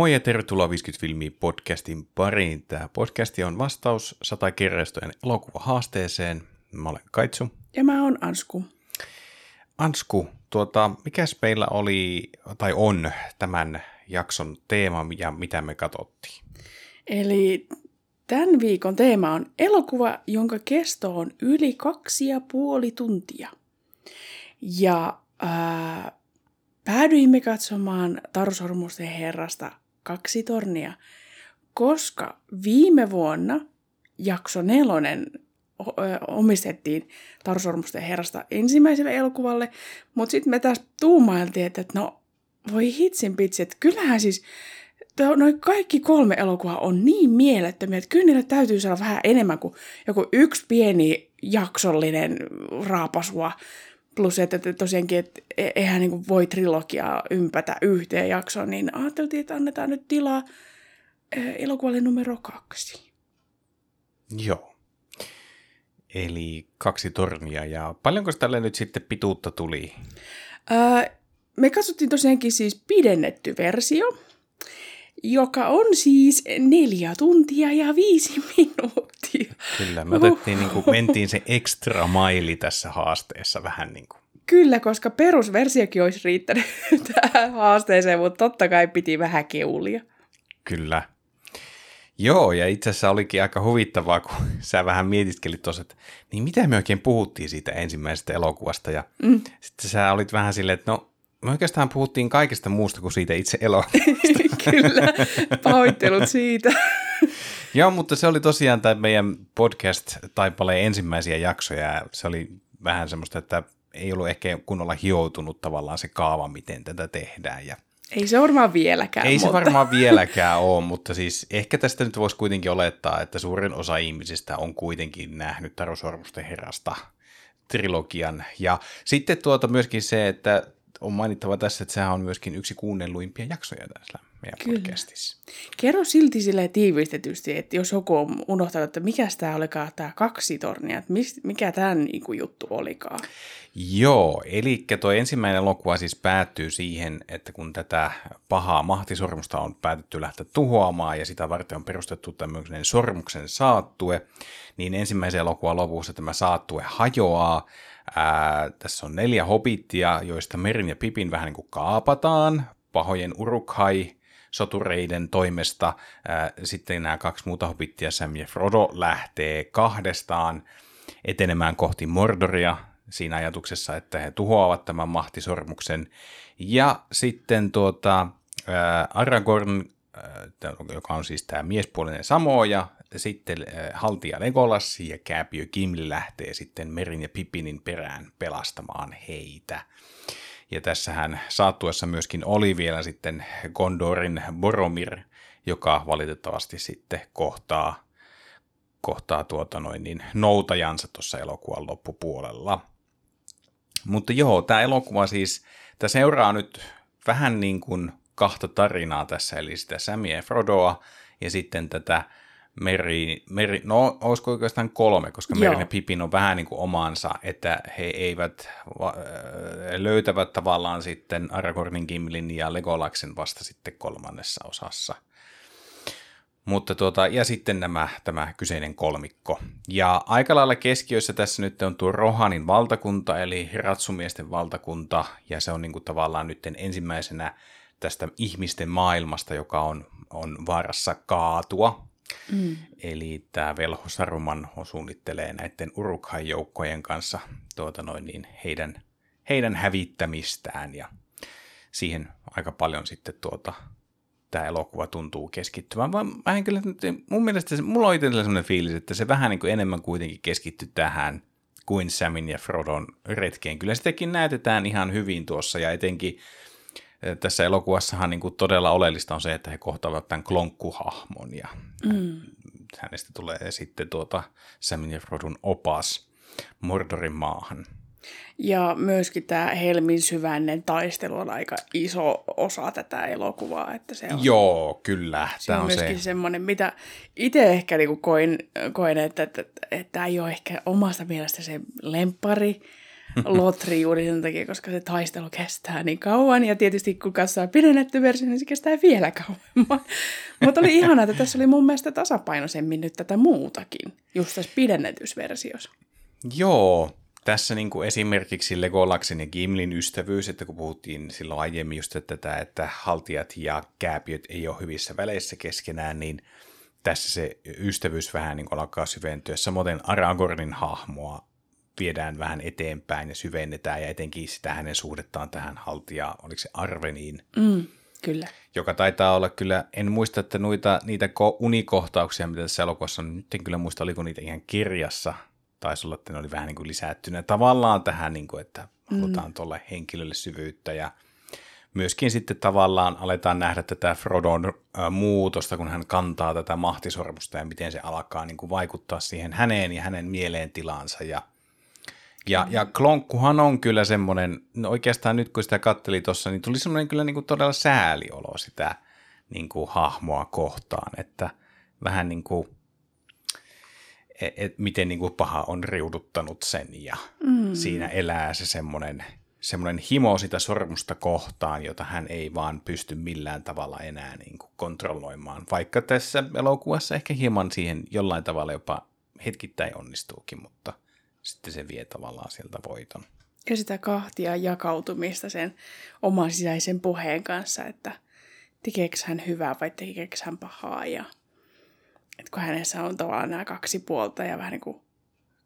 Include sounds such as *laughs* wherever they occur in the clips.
Moi ja tervetuloa 50 filmiä podcastin pariin. Tämä podcasti on vastaus sata kirjastojen elokuvahaasteeseen. Mä olen Kaitsu. Ja mä oon Ansku. Ansku, tuota, mikäs meillä oli tai on tämän jakson teema ja mitä me katsottiin? Eli tämän viikon teema on elokuva, jonka kesto on yli kaksi ja puoli tuntia. Ja ää, päädyimme katsomaan Tarusormusten herrasta kaksi tornia, koska viime vuonna jakso nelonen omistettiin Tarusormusten herrasta ensimmäiselle elokuvalle, mutta sitten me taas tuumailtiin, että no voi hitsin pitsi, että kyllähän siis noin kaikki kolme elokuvaa on niin mielettömiä, että kyllä niille täytyy saada vähän enemmän kuin joku yksi pieni jaksollinen raapasua. Plus, että tosiaankin, että e- eihän niin voi trilogiaa ympätä yhteen jaksoon, niin ajateltiin, että annetaan nyt tilaa elokuvalle numero kaksi. Joo. Eli kaksi tornia ja paljonko tälle nyt sitten pituutta tuli? Ää, me katsottiin tosiaankin siis pidennetty versio, joka on siis neljä tuntia ja viisi minuuttia. Kyllä, me otettiin, niin kuin, mentiin se extra maili tässä haasteessa vähän niin kuin. Kyllä, koska perusversiokin olisi riittänyt *laughs* tähän haasteeseen, mutta totta kai piti vähän keulia. Kyllä. Joo, ja itse asiassa olikin aika huvittavaa, kun *laughs* sä vähän mietiskelit tuossa, että niin mitä me oikein puhuttiin siitä ensimmäisestä elokuvasta, ja mm. sitten sä olit vähän silleen, että no me oikeastaan puhuttiin kaikesta muusta kuin siitä itse elokuvasta. *laughs* Kyllä, pahoittelut siitä. *laughs* Joo, mutta se oli tosiaan tämä meidän podcast-taipaleen ensimmäisiä jaksoja, ja se oli vähän semmoista, että ei ollut ehkä kunnolla hioutunut tavallaan se kaava, miten tätä tehdään, ja ei se varmaan vieläkään. Ei mutta... se varmaan vieläkään ole, mutta siis ehkä tästä nyt voisi kuitenkin olettaa, että suurin osa ihmisistä on kuitenkin nähnyt Taru Sormusten herrasta trilogian. Ja sitten tuota myöskin se, että on mainittava tässä, että sehän on myöskin yksi kuunnelluimpia jaksoja tässä meidän Kyllä. podcastissa. Kerro silti sille tiivistetysti, että jos joku on unohtanut, että mikä tämä olikaan tämä kaksi tornia, että mikä tämä niinku juttu olikaan. Joo, eli tuo ensimmäinen elokuva siis päättyy siihen, että kun tätä pahaa mahtisormusta on päätetty lähteä tuhoamaan ja sitä varten on perustettu tämmöinen sormuksen saattue, niin ensimmäisen elokuvan lopussa tämä saattue hajoaa. Ää, tässä on neljä hobittia, joista Merin ja Pipin vähän niin kuin kaapataan pahojen urukhai sotureiden toimesta. Ää, sitten nämä kaksi muuta hobittia, Sam ja Frodo, lähtee kahdestaan etenemään kohti Mordoria, siinä ajatuksessa, että he tuhoavat tämän mahtisormuksen. Ja sitten tuota, ää, Aragorn, ää, joka on siis tämä miespuolinen Samoja, sitten ää, Haltia Legolas ja Kääpiö Gimli lähtee sitten Merin ja Pipinin perään pelastamaan heitä. Ja tässähän saattuessa myöskin oli vielä sitten Gondorin Boromir, joka valitettavasti sitten kohtaa, kohtaa tuota noin niin noutajansa tuossa elokuvan loppupuolella. Mutta joo, tämä elokuva siis, tämä seuraa nyt vähän niin kuin kahta tarinaa tässä, eli sitä Samia ja Frodoa, ja sitten tätä Meri, Meri no olisiko oikeastaan kolme, koska Meri ja Pipin on vähän niin kuin omansa, että he eivät, löytävät tavallaan sitten Aragornin, Gimlin ja Legolaksen vasta sitten kolmannessa osassa. Mutta tuota, ja sitten nämä, tämä kyseinen kolmikko. Ja aika lailla keskiössä tässä nyt on tuo Rohanin valtakunta, eli ratsumiesten valtakunta, ja se on niin kuin tavallaan nyt ensimmäisenä tästä ihmisten maailmasta, joka on, on vaarassa kaatua. Mm. Eli tämä Velho Saruman suunnittelee näiden Urukhan joukkojen kanssa tuota noin, niin heidän, heidän hävittämistään, ja siihen aika paljon sitten tuota, tämä elokuva tuntuu keskittyvän, vaan vähän kyllä, mun mielestä se, mulla on itsellä sellainen fiilis, että se vähän niin kuin enemmän kuitenkin keskittyy tähän kuin Samin ja Frodon retkeen. Kyllä sitäkin näytetään ihan hyvin tuossa, ja etenkin tässä elokuvassahan niin kuin todella oleellista on se, että he kohtaavat tämän klonkkuhahmon, ja mm. hänestä tulee sitten tuota Samin ja Frodon opas Mordorin maahan. Ja myöskin tämä Helmin syvännen taistelu on aika iso osa tätä elokuvaa. Että se on, Joo, kyllä. Se tämä on, myöskin se. semmoinen, mitä itse ehkä niinku koin, koin että, että, että, että tämä ei ole ehkä omasta mielestä se lempari lotri juuri sen takia, koska se taistelu kestää niin kauan. Ja tietysti kun katsotaan pidennetty versio, niin se kestää vielä kauemmin. Mutta oli ihana, että tässä oli mun mielestä tasapainoisemmin nyt tätä muutakin, just tässä pidennetysversiossa. Joo, tässä niin kuin esimerkiksi Legolaksen ja Gimlin ystävyys, että kun puhuttiin silloin aiemmin just tätä, että haltijat ja kääpiöt ei ole hyvissä väleissä keskenään, niin tässä se ystävyys vähän niin alkaa syventyä. Samoin Aragornin hahmoa viedään vähän eteenpäin ja syvennetään, ja etenkin sitä hänen suhdettaan tähän haltijaan, oliko se Arveniin. Mm, kyllä. Joka taitaa olla kyllä, en muista, että noita, niitä unikohtauksia, mitä tässä elokuvassa on, nyt en kyllä muista, oliko niitä ihan kirjassa, taisi olla, että ne oli vähän niin kuin lisättynä tavallaan tähän, niin kuin, että halutaan mm. tuolle henkilölle syvyyttä ja myöskin sitten tavallaan aletaan nähdä tätä Frodon muutosta, kun hän kantaa tätä mahtisormusta ja miten se alkaa niin kuin vaikuttaa siihen häneen ja hänen mielentilaansa ja ja, ja Klonkkuhan on kyllä semmoinen, no oikeastaan nyt kun sitä katteli tuossa, niin tuli semmoinen kyllä niin kuin todella sääliolo sitä niin kuin hahmoa kohtaan, että vähän niin kuin et, et miten niin kuin paha on riuduttanut sen ja mm. siinä elää se semmoinen, semmoinen himo sitä sormusta kohtaan, jota hän ei vaan pysty millään tavalla enää niin kuin kontrolloimaan, vaikka tässä elokuvassa ehkä hieman siihen jollain tavalla jopa hetkittäin onnistuukin, mutta sitten se vie tavallaan sieltä voiton. Ja sitä kahtia jakautumista sen oman sisäisen puheen kanssa, että tekeekö hän hyvää vai tekeekö hän pahaa ja että kun hänessä on tavallaan nämä kaksi puolta ja vähän niin kuin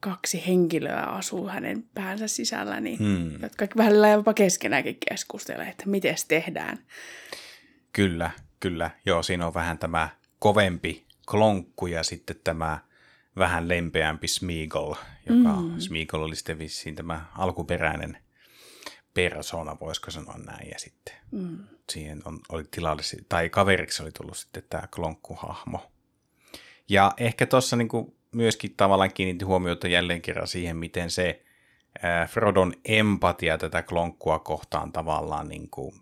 kaksi henkilöä asuu hänen päänsä sisällä, niin, hmm. jotka välillä jopa keskenäänkin keskustelee, että miten tehdään. Kyllä, kyllä. Joo, siinä on vähän tämä kovempi klonkku ja sitten tämä vähän lempeämpi Smeagol, joka mm. Smeagol oli sitten vissiin tämä alkuperäinen persona, voisiko sanoa näin, ja sitten mm. siihen on, oli tilalle, tai kaveriksi oli tullut sitten tämä klonkkuhahmo. Ja ehkä tuossa niin myöskin tavallaan kiinnitti huomiota jälleen kerran siihen, miten se Frodon empatia tätä klonkkua kohtaan tavallaan niin kuin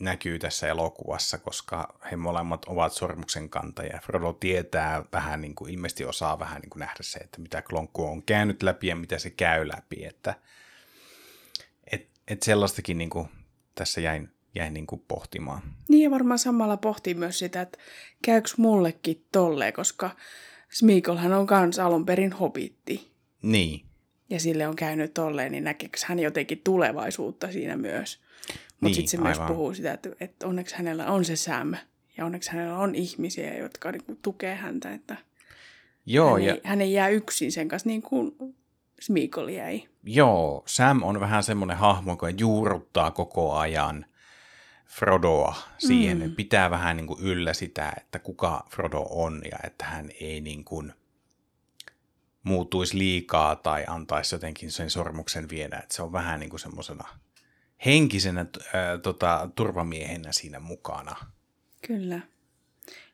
näkyy tässä elokuvassa, koska he molemmat ovat sormuksen kantajia. Frodo tietää vähän, niin kuin, ilmeisesti osaa vähän niin kuin nähdä se, että mitä klonkku on käynyt läpi ja mitä se käy läpi. Että, et, et sellaistakin niin kuin, tässä jäin, jäin niin kuin pohtimaan. Niin ja varmaan samalla pohtii myös sitä, että käykö mullekin tolleen, koska Smeagolhan on kans alun perin hobitti. Niin. Ja sille on käynyt tolleen, niin näkeekö hän jotenkin tulevaisuutta siinä myös. Mutta niin, sitten se aivan. myös puhuu sitä, että, että onneksi hänellä on se Sam ja onneksi hänellä on ihmisiä, jotka niin tukee häntä, että Joo, hän, ja... ei, hän ei jää yksin sen kanssa niin kuin Smeagol jäi. Joo, Sam on vähän semmoinen hahmo, joka juurruttaa koko ajan Frodoa siihen, mm. pitää vähän niin kuin yllä sitä, että kuka Frodo on ja että hän ei niin kuin muuttuisi liikaa tai antaisi jotenkin sen sormuksen viedä, että se on vähän niin kuin semmoisena – henkisenä äh, tota, turvamiehenä siinä mukana. Kyllä.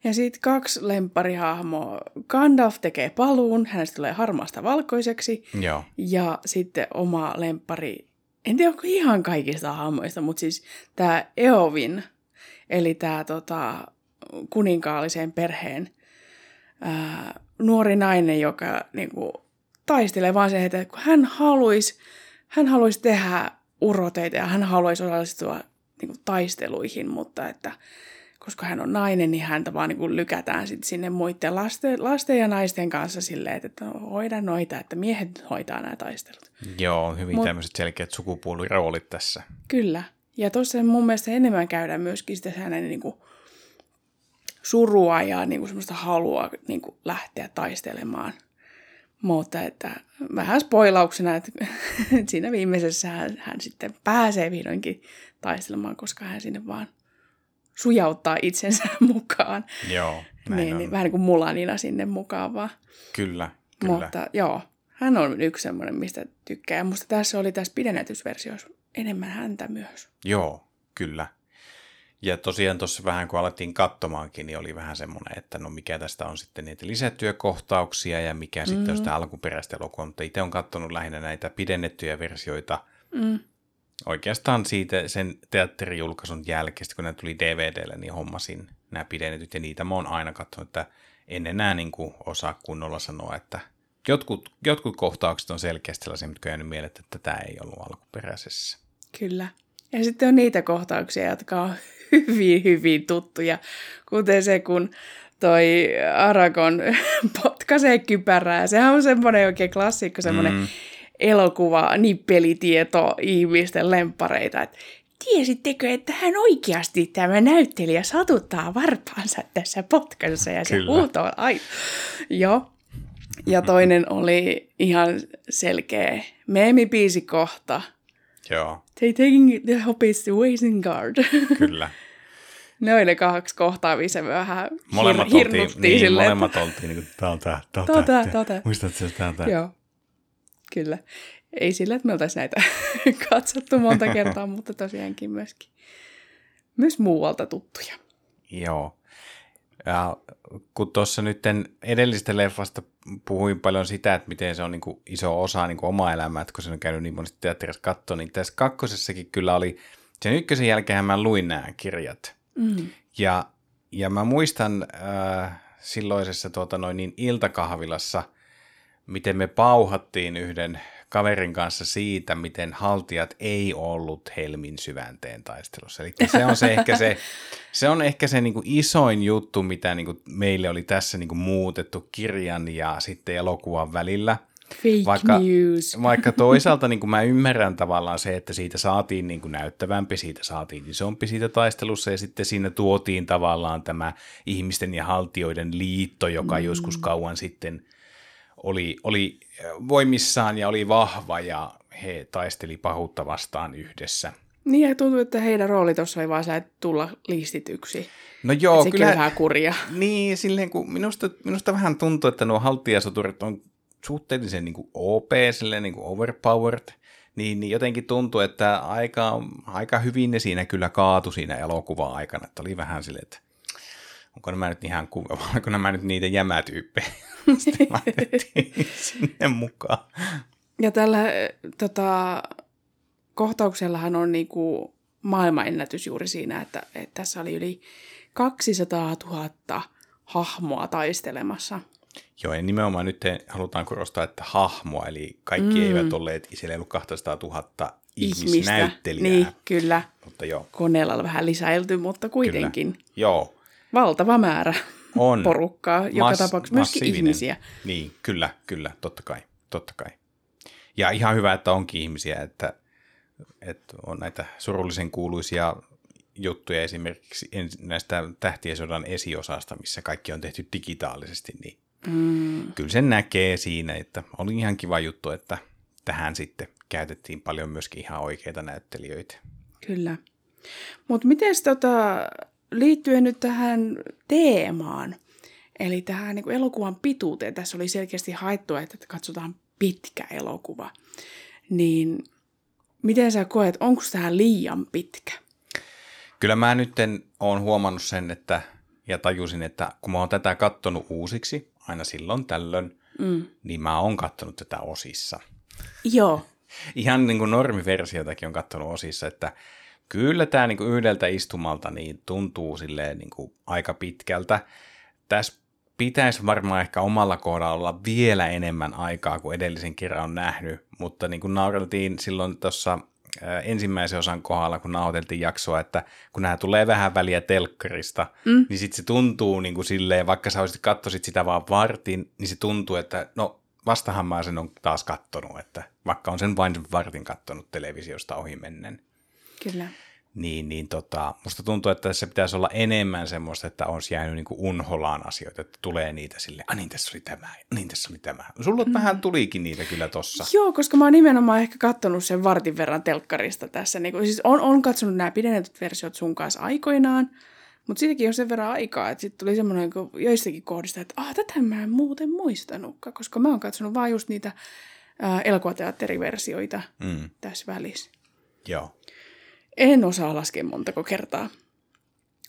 Ja sitten kaksi lempparihahmoa. Gandalf tekee paluun, hänestä tulee harmaasta valkoiseksi. Joo. Ja sitten oma lemppari, en tiedä onko ihan kaikista hahmoista, mutta siis tämä Eovin, eli tämä tota, kuninkaallisen perheen ää, nuori nainen, joka niinku, taistelee vaan se, että kun hän haluaisi hän haluaisi tehdä uroteita ja hän haluaisi osallistua niin kuin, taisteluihin, mutta että koska hän on nainen, niin häntä vaan niin kuin, lykätään sit sinne muiden lasten, lasten ja naisten kanssa silleen, että, että hoida noita, että miehet hoitaa nämä taistelut. Joo, hyvin Mut, tämmöiset selkeät sukupuoliroolit tässä. Kyllä. Ja tuossa mun mielestä enemmän käydään myöskin sitä hänen niin kuin, surua ja niin kuin, semmoista halua niin kuin, lähteä taistelemaan – mutta että vähän spoilauksena, että *laughs* siinä viimeisessä hän, hän sitten pääsee vihdoinkin taistelemaan, koska hän sinne vaan sujauttaa itsensä *laughs* mukaan. Joo, näin niin, on. niin, vähän niin kuin mulanina sinne mukaan vaan. Kyllä, kyllä. Mutta joo, hän on yksi semmoinen, mistä tykkää. Ja musta tässä oli tässä pidennetysversiossa enemmän häntä myös. Joo, kyllä. Ja tosiaan tuossa vähän kun alettiin katsomaankin, niin oli vähän semmoinen, että no mikä tästä on sitten niitä lisätyökohtauksia ja mikä mm-hmm. sitten on sitä alkuperäistä elokuvaa, mutta itse on katsonut lähinnä näitä pidennettyjä versioita mm. oikeastaan siitä sen teatterijulkaisun jälkeen, kun ne tuli DVDlle, niin hommasin nämä pidennetyt ja niitä mä oon aina katsonut, että en enää niin kuin osaa kunnolla sanoa, että jotkut, jotkut kohtaukset on selkeästi sellaisia, mitkä on jäänyt mieleen, että tämä ei ollut alkuperäisessä. Kyllä. Ja sitten on niitä kohtauksia, jotka on hyvin, hyvin tuttuja, kuten se, kun toi Aragon *laughs* potkaisee kypärää. Sehän on semmoinen oikein klassikko, semmoinen mm. elokuva, nippelitieto ihmisten lempareita. Et tiesittekö, että hän oikeasti tämä näyttelijä satuttaa varpaansa tässä potkassa ja se Kyllä. huuto ai. Joo. Ja toinen oli ihan selkeä meemipiisikohta. Joo. They taking the hobbits to Isengard. *laughs* Kyllä. ne oli ne kaksi kohtaa, missä me vähän molemmat hir- oltiin, niin, silleen. Molemmat oltiin, niin kuin, tää on tää, tää on tää, tää, tää. Muistatko, että tää on tää? Joo, kyllä. Ei sillä, että me oltaisiin näitä *laughs* katsottu monta kertaa, *laughs* mutta tosiaankin myöskin myös muualta tuttuja. Joo. Ja kun tuossa nyt edellistä leffasta puhuin paljon sitä, että miten se on niin kuin iso osa niin kuin omaa elämää, että kun se on käynyt niin monesti teatterissa katsoa, niin tässä kakkosessakin kyllä oli, sen ykkösen jälkeen mä luin nämä kirjat. Mm. Ja, ja mä muistan äh, silloisessa tuota, noin niin iltakahvilassa, miten me pauhattiin yhden kaverin kanssa siitä, miten haltijat ei ollut Helmin syvänteen taistelussa. Eli se on se ehkä se, *laughs* se, on ehkä se niin kuin isoin juttu, mitä niin kuin meille oli tässä niin kuin muutettu kirjan ja sitten elokuvan välillä. Fake vaikka, news. *laughs* Vaikka toisaalta niin kuin mä ymmärrän tavallaan se, että siitä saatiin niin kuin näyttävämpi, siitä saatiin isompi siitä taistelussa ja sitten siinä tuotiin tavallaan tämä ihmisten ja haltioiden liitto, joka mm. joskus kauan sitten oli, oli voimissaan ja oli vahva ja he taisteli pahuutta vastaan yhdessä. Niin ja tuntuu, että heidän rooli tuossa oli vaan se, että tulla listityksi. No joo, että kyllä. vähän kurja. *laughs* Niin, silleen kun minusta, minusta vähän tuntuu, että nuo haltijasoturit on suhteellisen niin kuin OP, silleen niin kuin overpowered, niin, niin jotenkin tuntuu, että aika, aika hyvin ne siinä kyllä kaatu siinä elokuvan aikana, että oli vähän silleen, että onko nämä nyt ihan kuva, *laughs* onko nämä nyt niitä jämätyyppejä, *laughs* sitten laitettiin sinne mukaan. Ja tällä tota, kohtauksellahan on niinku maailmanennätys juuri siinä, että, että tässä oli yli 200 000 hahmoa taistelemassa. Joo, ja nimenomaan nyt halutaan korostaa, että hahmoa, eli kaikki mm. eivät olleet, siellä ei ollut 200 000 ihmisnäyttelijää. Niin, kyllä. Mutta joo. Koneella on vähän lisäilty, mutta kuitenkin. Kyllä. Joo. Valtava määrä on. porukkaa, joka Mas- tapauksessa myöskin ihmisiä. Niin, kyllä, kyllä, totta kai, totta kai. Ja ihan hyvä, että onkin ihmisiä, että, että on näitä surullisen kuuluisia juttuja esimerkiksi näistä tähtien sodan esiosasta, missä kaikki on tehty digitaalisesti, niin mm. kyllä sen näkee siinä, että oli ihan kiva juttu, että tähän sitten käytettiin paljon myöskin ihan oikeita näyttelijöitä. Kyllä. Mutta miten tota, liittyen nyt tähän teemaan, eli tähän niin kuin elokuvan pituuteen, tässä oli selkeästi haettu, että katsotaan pitkä elokuva, niin miten sä koet, onko tämä liian pitkä? Kyllä mä nyt olen huomannut sen, että ja tajusin, että kun mä oon tätä kattonut uusiksi, aina silloin tällöin, mm. niin mä oon kattonut tätä osissa. Joo. *laughs* Ihan niin kuin normiversiotakin on kattonut osissa, että kyllä tämä niin kuin yhdeltä istumalta niin tuntuu silleen niin kuin aika pitkältä. Tässä pitäisi varmaan ehkä omalla kohdalla olla vielä enemmän aikaa kuin edellisen kerran on nähnyt, mutta niin kuin naureltiin silloin tuossa ensimmäisen osan kohdalla, kun nauhoiteltiin jaksoa, että kun nämä tulee vähän väliä telkkarista, mm. niin sitten se tuntuu niin kuin silleen, vaikka sä olisit katsoisit sitä vaan vartin, niin se tuntuu, että no vastahan mä sen on taas kattonut, että vaikka on sen vain vartin kattonut televisiosta ohi mennen. Kyllä. Niin, niin tota, musta tuntuu, että se pitäisi olla enemmän semmoista, että on jäänyt niin unholaan asioita, että tulee niitä sille, ah niin tässä oli tämä, niin tässä oli tämä. Sulla mm. vähän tulikin niitä kyllä tossa. Joo, koska mä oon nimenomaan ehkä katsonut sen vartin verran telkkarista tässä. Niin kuin, siis on, on katsonut nämä pidennetyt versiot sun kanssa aikoinaan, mutta siitäkin on sen verran aikaa, että sitten tuli semmoinen joistakin kohdista, että ah, tätä mä en muuten muistanutkaan, koska mä oon katsonut vaan just niitä ää, elokuvateatteriversioita mm. tässä välissä. Joo. En osaa laskea montako kertaa.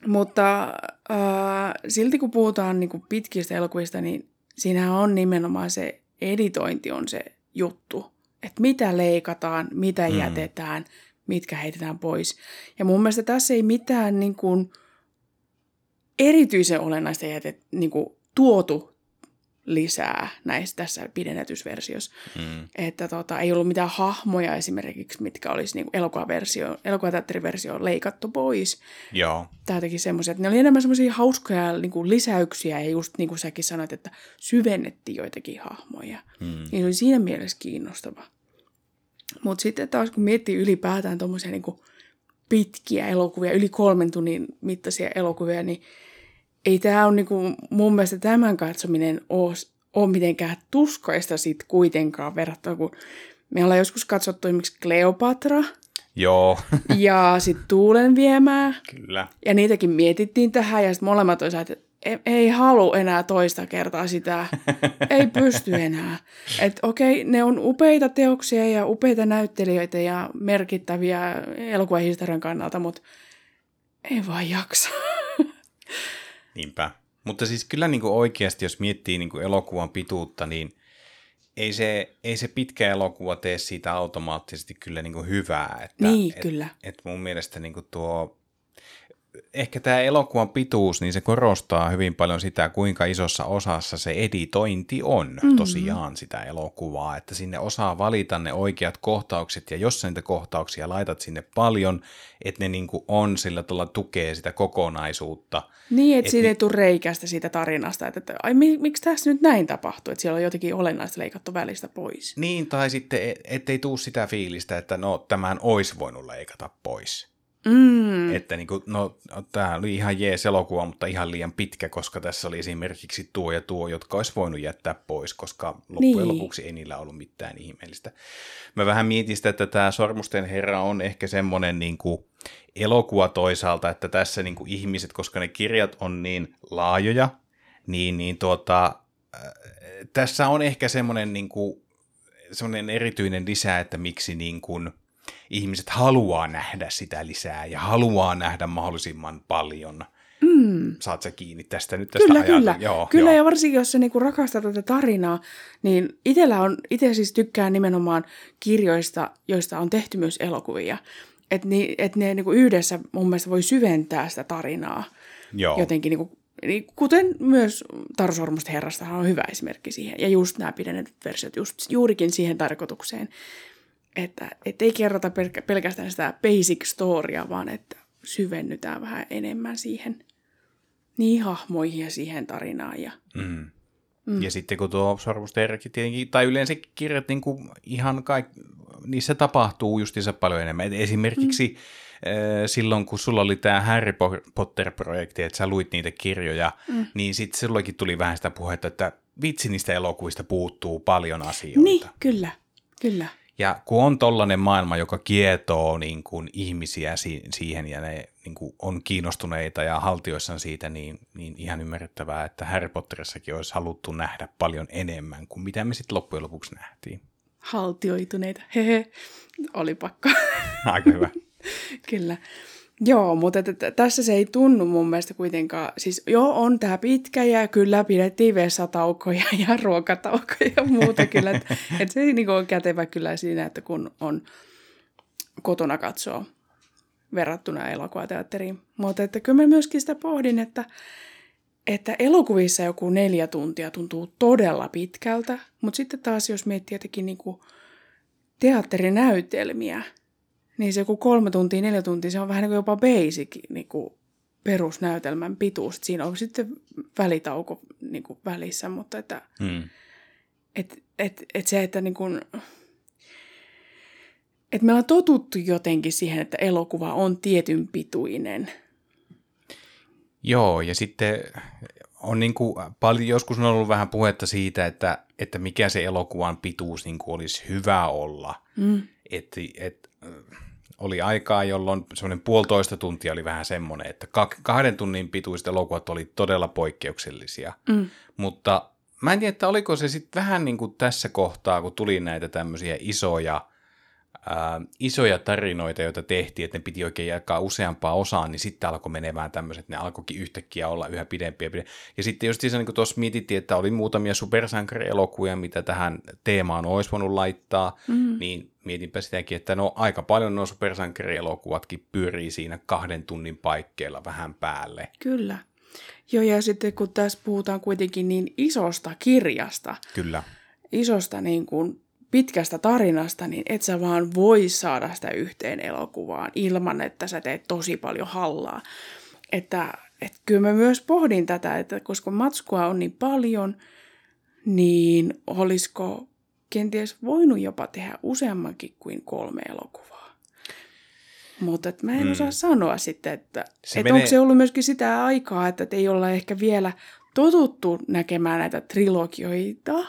Mutta äh, silti kun puhutaan niin kuin pitkistä elokuvista, niin siinä on nimenomaan se editointi on se juttu. Että mitä leikataan, mitä mm. jätetään, mitkä heitetään pois. Ja mun mielestä tässä ei mitään niin kuin, erityisen olennaista jätet, niin kuin, tuotu lisää näissä tässä pidennetysversiossa. Mm. Että tota, ei ollut mitään hahmoja esimerkiksi, mitkä olisi niin elokuvaversio, elokuvateatteriversio leikattu pois. Joo. Tämä teki semmoisia, että ne oli enemmän semmoisia hauskoja niin kuin lisäyksiä ja just niin kuin säkin sanoit, että syvennettiin joitakin hahmoja. Mm. Niin se oli siinä mielessä kiinnostava. Mutta sitten taas kun miettii ylipäätään tuommoisia niin pitkiä elokuvia, yli kolmen tunnin mittaisia elokuvia, niin ei tämä ole niinku, mun mielestä tämän katsominen ole, ole mitenkään tuskaista sit kuitenkaan verrattuna, kun me ollaan joskus katsottu esimerkiksi Cleopatra Joo, *laughs* ja sitten Tuulen viemää, kyllä. ja niitäkin mietittiin tähän, ja sitten molemmat olisivat, että ei, ei halua enää toista kertaa sitä, *laughs* ei pysty enää. Että okei, ne on upeita teoksia ja upeita näyttelijöitä ja merkittäviä elokuvahistorian kannalta, mutta ei vaan jaksa. *laughs* Niinpä. Mutta siis kyllä niin kuin oikeasti, jos miettii niin kuin elokuvan pituutta, niin ei se, ei se pitkä elokuva tee siitä automaattisesti kyllä niin kuin hyvää. Että, Niin, et, kyllä. Et mun mielestä niin kuin tuo, ehkä tämä elokuvan pituus, niin se korostaa hyvin paljon sitä, kuinka isossa osassa se editointi on mm-hmm. tosiaan sitä elokuvaa, että sinne osaa valita ne oikeat kohtaukset, ja jos sä niitä kohtauksia laitat sinne paljon, että ne niin kuin on sillä tavalla tukee sitä kokonaisuutta, Niin, että Et siitä ni- ei tule reikästä siitä tarinasta, että, että ai, mi, miksi tässä nyt näin tapahtuu, että siellä on jotenkin olennaista leikattu välistä pois. Niin, tai sitten et- ettei tuu sitä fiilistä, että no tämän olisi voinut leikata pois. Mm. Että niin kuin, no tämä oli ihan jees elokuva, mutta ihan liian pitkä, koska tässä oli esimerkiksi tuo ja tuo, jotka olisi voinut jättää pois, koska loppujen Niin. lopuksi ei niillä ollut mitään ihmeellistä. Mä vähän mietin sitä, että tämä Sormusten herra on ehkä semmoinen niin kuin elokuva toisaalta, että tässä niin kuin ihmiset, koska ne kirjat on niin laajoja, niin, niin tuota, äh, tässä on ehkä semmoinen, niin kuin, semmoinen erityinen lisä, että miksi niin kuin, ihmiset haluaa nähdä sitä lisää ja haluaa nähdä mahdollisimman paljon. Mm. Saat sä kiinni tästä nyt tästä Kyllä, ajatu- kyllä. Joo, kyllä joo. ja varsinkin jos sä niinku rakastat tätä tarinaa, niin itellä on, itse siis tykkään nimenomaan kirjoista, joista on tehty myös elokuvia. Että ni, et ne niinku yhdessä mun mielestä voi syventää sitä tarinaa joo. jotenkin, niinku, niin kuten myös Taru Sormusten herrastahan on hyvä esimerkki siihen. Ja just nämä pidennetyt versiot just, juurikin siihen tarkoitukseen, että et ei kerrota pelkä- pelkästään sitä basic storya, vaan että syvennytään vähän enemmän siihen niin hahmoihin ja siihen tarinaan. Ja, Mm. Mm. Ja sitten kun tuo Sormusten herrakin tietenkin, tai yleensä kirjat niin kuin ihan kaik, niissä tapahtuu justiinsa paljon enemmän. Et esimerkiksi mm. silloin, kun sulla oli tämä Harry Potter-projekti, että sä luit niitä kirjoja, mm. niin sitten silloinkin tuli vähän sitä puhetta, että vitsi niistä elokuvista puuttuu paljon asioita. niin, kyllä, kyllä. Ja kun on tollainen maailma, joka kietoo niin kuin ihmisiä si- siihen ja ne niin kuin on kiinnostuneita ja haltioissaan siitä, niin, niin ihan ymmärrettävää, että Harry Potterissakin olisi haluttu nähdä paljon enemmän kuin mitä me sitten loppujen lopuksi nähtiin. Haltioituneita. Hehe, oli pakko. Aika hyvä. *laughs* Kyllä. Joo, mutta että, tässä se ei tunnu mun mielestä kuitenkaan, siis joo, on tämä pitkä ja kyllä pidettiin vessataukoja *laughs* ja ruokataukoja ja muuta kyllä, että että se niin on kätevä kyllä siinä, että kun on kotona katsoo verrattuna elokuvateatteriin. Mutta että kyllä mä myöskin sitä pohdin, että, että elokuvissa joku neljä tuntia tuntuu todella pitkältä, mutta sitten taas jos miettii jotenkin niin kuin teatterinäytelmiä, niin se joku kolme tuntia, neljä tuntia, se on vähän niin kuin jopa basic niin kuin perusnäytelmän pituus. Siinä on sitten välitauko niin kuin välissä, mutta että Hmm. et, et, et se, että niin kuin, et me ollaan totuttu jotenkin siihen, että elokuva on tietyn pituinen. Joo, ja sitten on niin kuin paljon, joskus on ollut vähän puhetta siitä, että, että mikä se elokuvan pituus niin kuin olisi hyvä olla. Mm. Et, et, äh, oli aikaa, jolloin semmoinen puolitoista tuntia oli vähän semmoinen, että kahden tunnin pituiset elokuvat oli todella poikkeuksellisia. Mm. Mutta mä en tiedä, että oliko se sitten vähän niin kuin tässä kohtaa, kun tuli näitä tämmöisiä isoja, ää, isoja tarinoita, joita tehtiin, että ne piti oikein jakaa useampaa osaan, niin sitten alkoi menemään tämmöiset, ne alkoikin yhtäkkiä olla yhä pidempiä. ja pidempiä. Ja sitten just niin kuin tuossa mietittiin, että oli muutamia supersankarielokuvia, mitä tähän teemaan olisi voinut laittaa, mm. niin mietinpä sitäkin, että no aika paljon nuo supersankarielokuvatkin pyörii siinä kahden tunnin paikkeilla vähän päälle. Kyllä. Joo, ja sitten kun tässä puhutaan kuitenkin niin isosta kirjasta, Kyllä. isosta niin kuin pitkästä tarinasta, niin et sä vaan voi saada sitä yhteen elokuvaan ilman, että sä teet tosi paljon hallaa. Että, että kyllä mä myös pohdin tätä, että koska matskua on niin paljon, niin olisiko kenties voinut jopa tehdä useammankin kuin kolme elokuvaa. Mutta et mä en mm. osaa sanoa sitten, että Se et menee- onko se ollut myöskin sitä aikaa, että et ei olla ehkä vielä totuttu näkemään näitä trilogioita.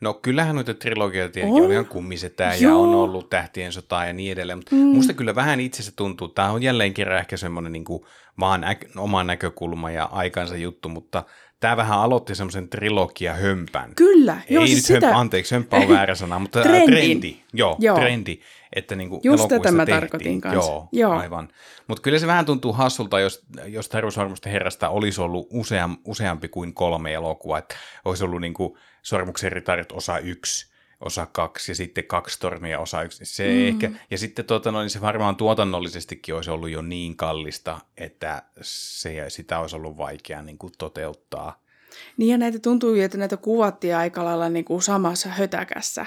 No kyllähän noita trilogioita tietenkin On. ihan kummisetää ja on ollut Tähtien sota ja niin edelleen, mutta mm. musta kyllä vähän itse se tuntuu, tämä on jälleen kerran ehkä semmoinen niin kuin vaan äk, oma näkökulma ja aikansa juttu, mutta tämä vähän aloitti semmoisen trilogia hömpän. Kyllä, Ei joo, nyt siis hömpä, sitä, anteeksi, hömpä on väärä sana, mutta Trendin. trendi. trendi. Joo, Joo. trendi. Että niin kuin Just tätä mä tehtiin. tarkoitin kanssa. Joo, Joo. aivan. Mutta kyllä se vähän tuntuu hassulta, jos, jos Taru Sormusten herrasta olisi ollut useam, useampi kuin kolme elokuvaa. Että olisi ollut niin kuin Sormuksen ritarit osa yksi, osa kaksi ja sitten kaksi tornia osa yksi. Se mm. ehkä, ja sitten tuota, no, niin se varmaan tuotannollisestikin olisi ollut jo niin kallista, että se, sitä olisi ollut vaikea niin kuin toteuttaa. Niin ja näitä tuntuu, että näitä kuvattiin aika lailla niin kuin samassa hötäkässä.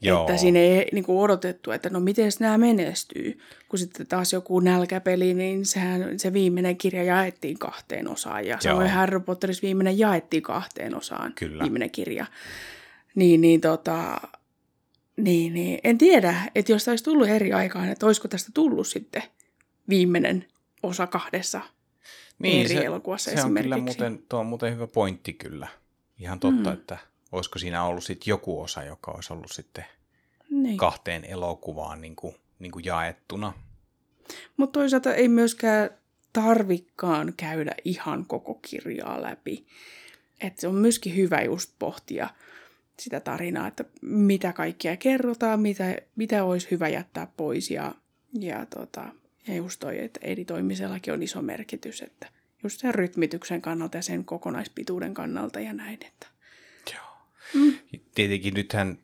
Joo. Että siinä ei niin kuin odotettu, että no miten nämä menestyy. Kun sitten taas joku nälkäpeli, niin sehän se viimeinen kirja jaettiin kahteen osaan. Ja samoin. Harry Potterissa viimeinen jaettiin kahteen osaan. Kyllä. Viimeinen kirja. Niin, niin tota... Niin, niin. En tiedä, että jos tämä olisi tullut eri aikaan, että olisiko tästä tullut sitten viimeinen osa kahdessa eri elokuvassa Niin, se on kyllä esimerkiksi. muuten, tuo on muuten hyvä pointti kyllä. Ihan totta, Mm. mm. että olisiko siinä ollut sitten joku osa, joka olisi ollut sitten Niin. kahteen elokuvaan niin kuin, niin kuin jaettuna. Mutta toisaalta ei myöskään tarvikkaan käydä ihan koko kirjaa läpi. Et se on myöskin hyvä just pohtia sitä tarinaa, että mitä kaikkea kerrotaan, mitä, mitä olisi hyvä jättää pois. Ja, ja, tota, ja just toi, että editoimisellakin on iso merkitys, että just sen rytmityksen kannalta ja sen kokonaispituuden kannalta ja näin. Että. Joo. Mm. Tietenkin nythän,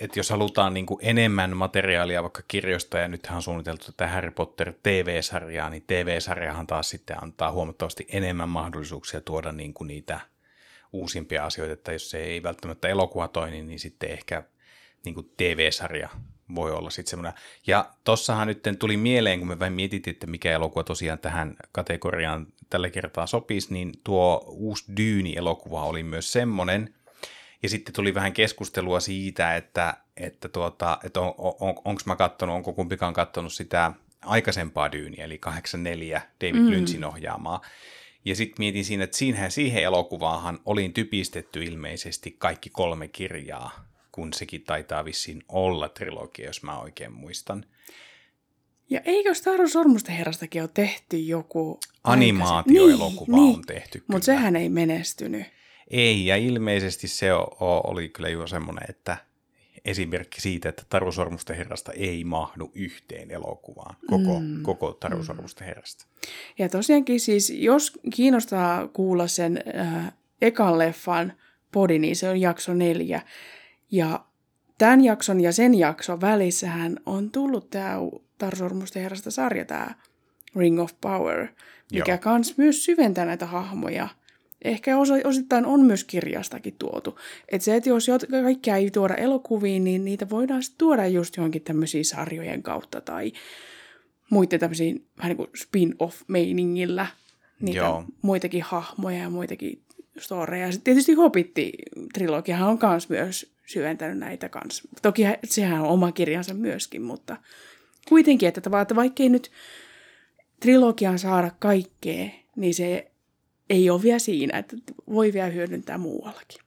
että jos halutaan niin kuin enemmän materiaalia vaikka kirjoista, ja nythän on suunniteltu tätä Harry Potter TV-sarjaa, niin TV-sarjahan taas sitten antaa huomattavasti enemmän mahdollisuuksia tuoda niin kuin niitä uusimpia asioita, että jos se ei välttämättä elokuva toimi, niin sitten ehkä niin kuin TV-sarja voi olla sitten semmoinen. Ja tossahan nyt tuli mieleen, kun me vähän mietittiin, että mikä elokuva tosiaan tähän kategoriaan tällä kertaa sopisi, niin tuo uusi Dyyni-elokuva oli myös semmoinen. Ja sitten tuli vähän keskustelua siitä, että, että, tuota, että on, on, onko mä kattonut, onko kumpikaan kattonut sitä aikaisempaa Dyyniä, eli 84 David mm. Lynchin ohjaamaa. Ja sitten mietin siinä, että siinähän siihen elokuvaahan olin typistetty ilmeisesti kaikki kolme kirjaa, kun sekin taitaa vissiin olla trilogia, jos mä oikein muistan. Ja eikö Star Wars Sormusten herrastakin ole tehty joku... Animaatioelokuva niin, on tehty. Mutta sehän ei menestynyt. Ei, ja ilmeisesti se oli kyllä jo semmoinen, että esimerkki siitä, että Taru Sormusten herrasta ei mahdu yhteen elokuvaan, koko, mm. koko Taru Sormusten herrasta. Ja tosiaankin siis, jos kiinnostaa kuulla sen äh, ekan leffan podi, niin se on jakso neljä. Ja tämän jakson ja sen jakson välissähän on tullut tämä Tarsormusten herrasta sarja, tämä Ring of Power, mikä Joo. kans myös syventää näitä hahmoja. Ehkä osa- osittain on myös kirjastakin tuotu. Että se, että jos jot- kaikkea ei tuoda elokuviin, niin niitä voidaan sitten tuoda just johonkin tämmöisiin sarjojen kautta tai muiden tämmöisiin vähän niin kuin spin-off-meiningillä niitä Joo. muitakin hahmoja ja muitakin storeja. Sitten tietysti Hobbit-trilogiahan on kans myös syventänyt näitä kans. Toki hä- sehän on oma kirjansa myöskin, mutta kuitenkin, että, tavallaan, että vaikkei nyt trilogiaan saada kaikkea, niin se ei ole vielä siinä, että voi vielä hyödyntää muuallakin.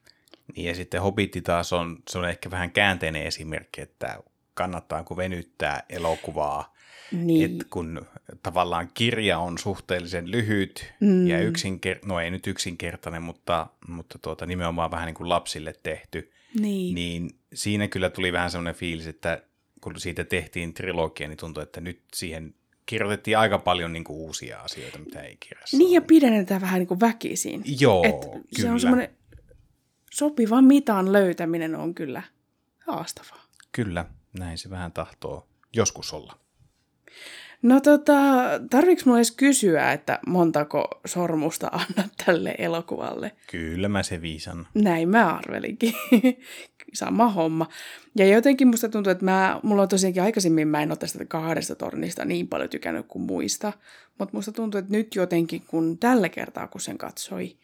Niin ja sitten Hobbitti taas on, se on ehkä vähän käänteinen esimerkki, että kannattaako venyttää elokuvaa, Niin. että kun tavallaan kirja on suhteellisen lyhyt mm. ja yksinker- no ei nyt yksinkertainen, mutta, mutta tuota, nimenomaan vähän niin kuin lapsille tehty, niin. niin siinä kyllä tuli vähän semmoinen fiilis, että kun siitä tehtiin trilogia, niin tuntui, että nyt siihen kirjoitettiin aika paljon niin kuin uusia asioita, mitä ei kirjassa Niin ja ollut. pidennetään vähän niin kuin väkisin. Joo, Et kyllä. se on semmoinen sopivan mitan löytäminen on kyllä haastavaa. Kyllä, näin se vähän tahtoo joskus olla. No tota, tarviks mulla edes kysyä, että montako sormusta annat tälle elokuvalle? Kyllä mä se viisan. Näin mä arvelinkin. *laughs* Sama homma. Ja jotenkin musta tuntuu, että mä, mulla on tosiaankin aikaisemmin, mä en ole tästä kahdesta tornista niin paljon tykännyt kuin muista. Mutta musta tuntuu, että nyt jotenkin, kun tällä kertaa kun sen katsoi,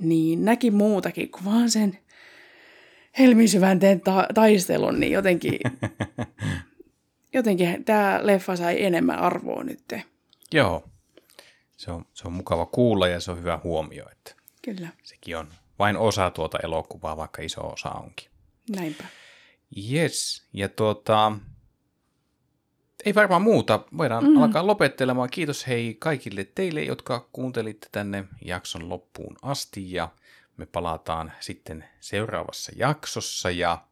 niin näki muutakin kuin vaan sen helmisyvänteen ta- taistelun, niin jotenkin, *laughs* jotenkin tämä leffa sai enemmän arvoa nyt. Joo, se on, se on mukava kuulla ja se on hyvä huomio, että Kyllä, sekin on vain osa tuota elokuvaa, vaikka iso osa onkin. näinpä. Yes, ja tuota, ei varmaan muuta. Voidaan mm. alkaa lopettelemaan. Kiitos hei kaikille teille, jotka kuuntelitte tänne jakson loppuun asti ja me palataan sitten seuraavassa jaksossa ja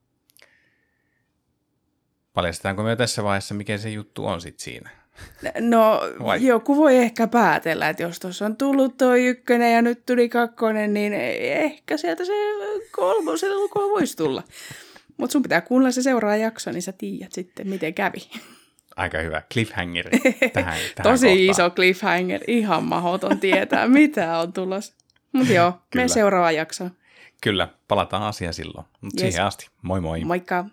paljastetaanko me tässä vaiheessa, mikä se juttu on sitten siinä? No, Vai? joku voi ehkä päätellä, että jos tuossa on tullut tuo ykkönen ja nyt tuli kakkonen, niin ehkä sieltä se kolmosen lukua voisi tulla. Mutta sun pitää kuunnella se seuraava jakso, niin sä tiedät sitten, miten kävi. Aika hyvä cliffhanger *laughs* tähän, tähän Tosi kohtaan. iso cliffhanger, ihan mahoton tietää, *laughs* mitä on tulossa. Mutta joo, Kyllä. me seuraava jakso. Kyllä, palataan asiaan silloin. Mutta Yes. siihen asti, moi moi. Moikka!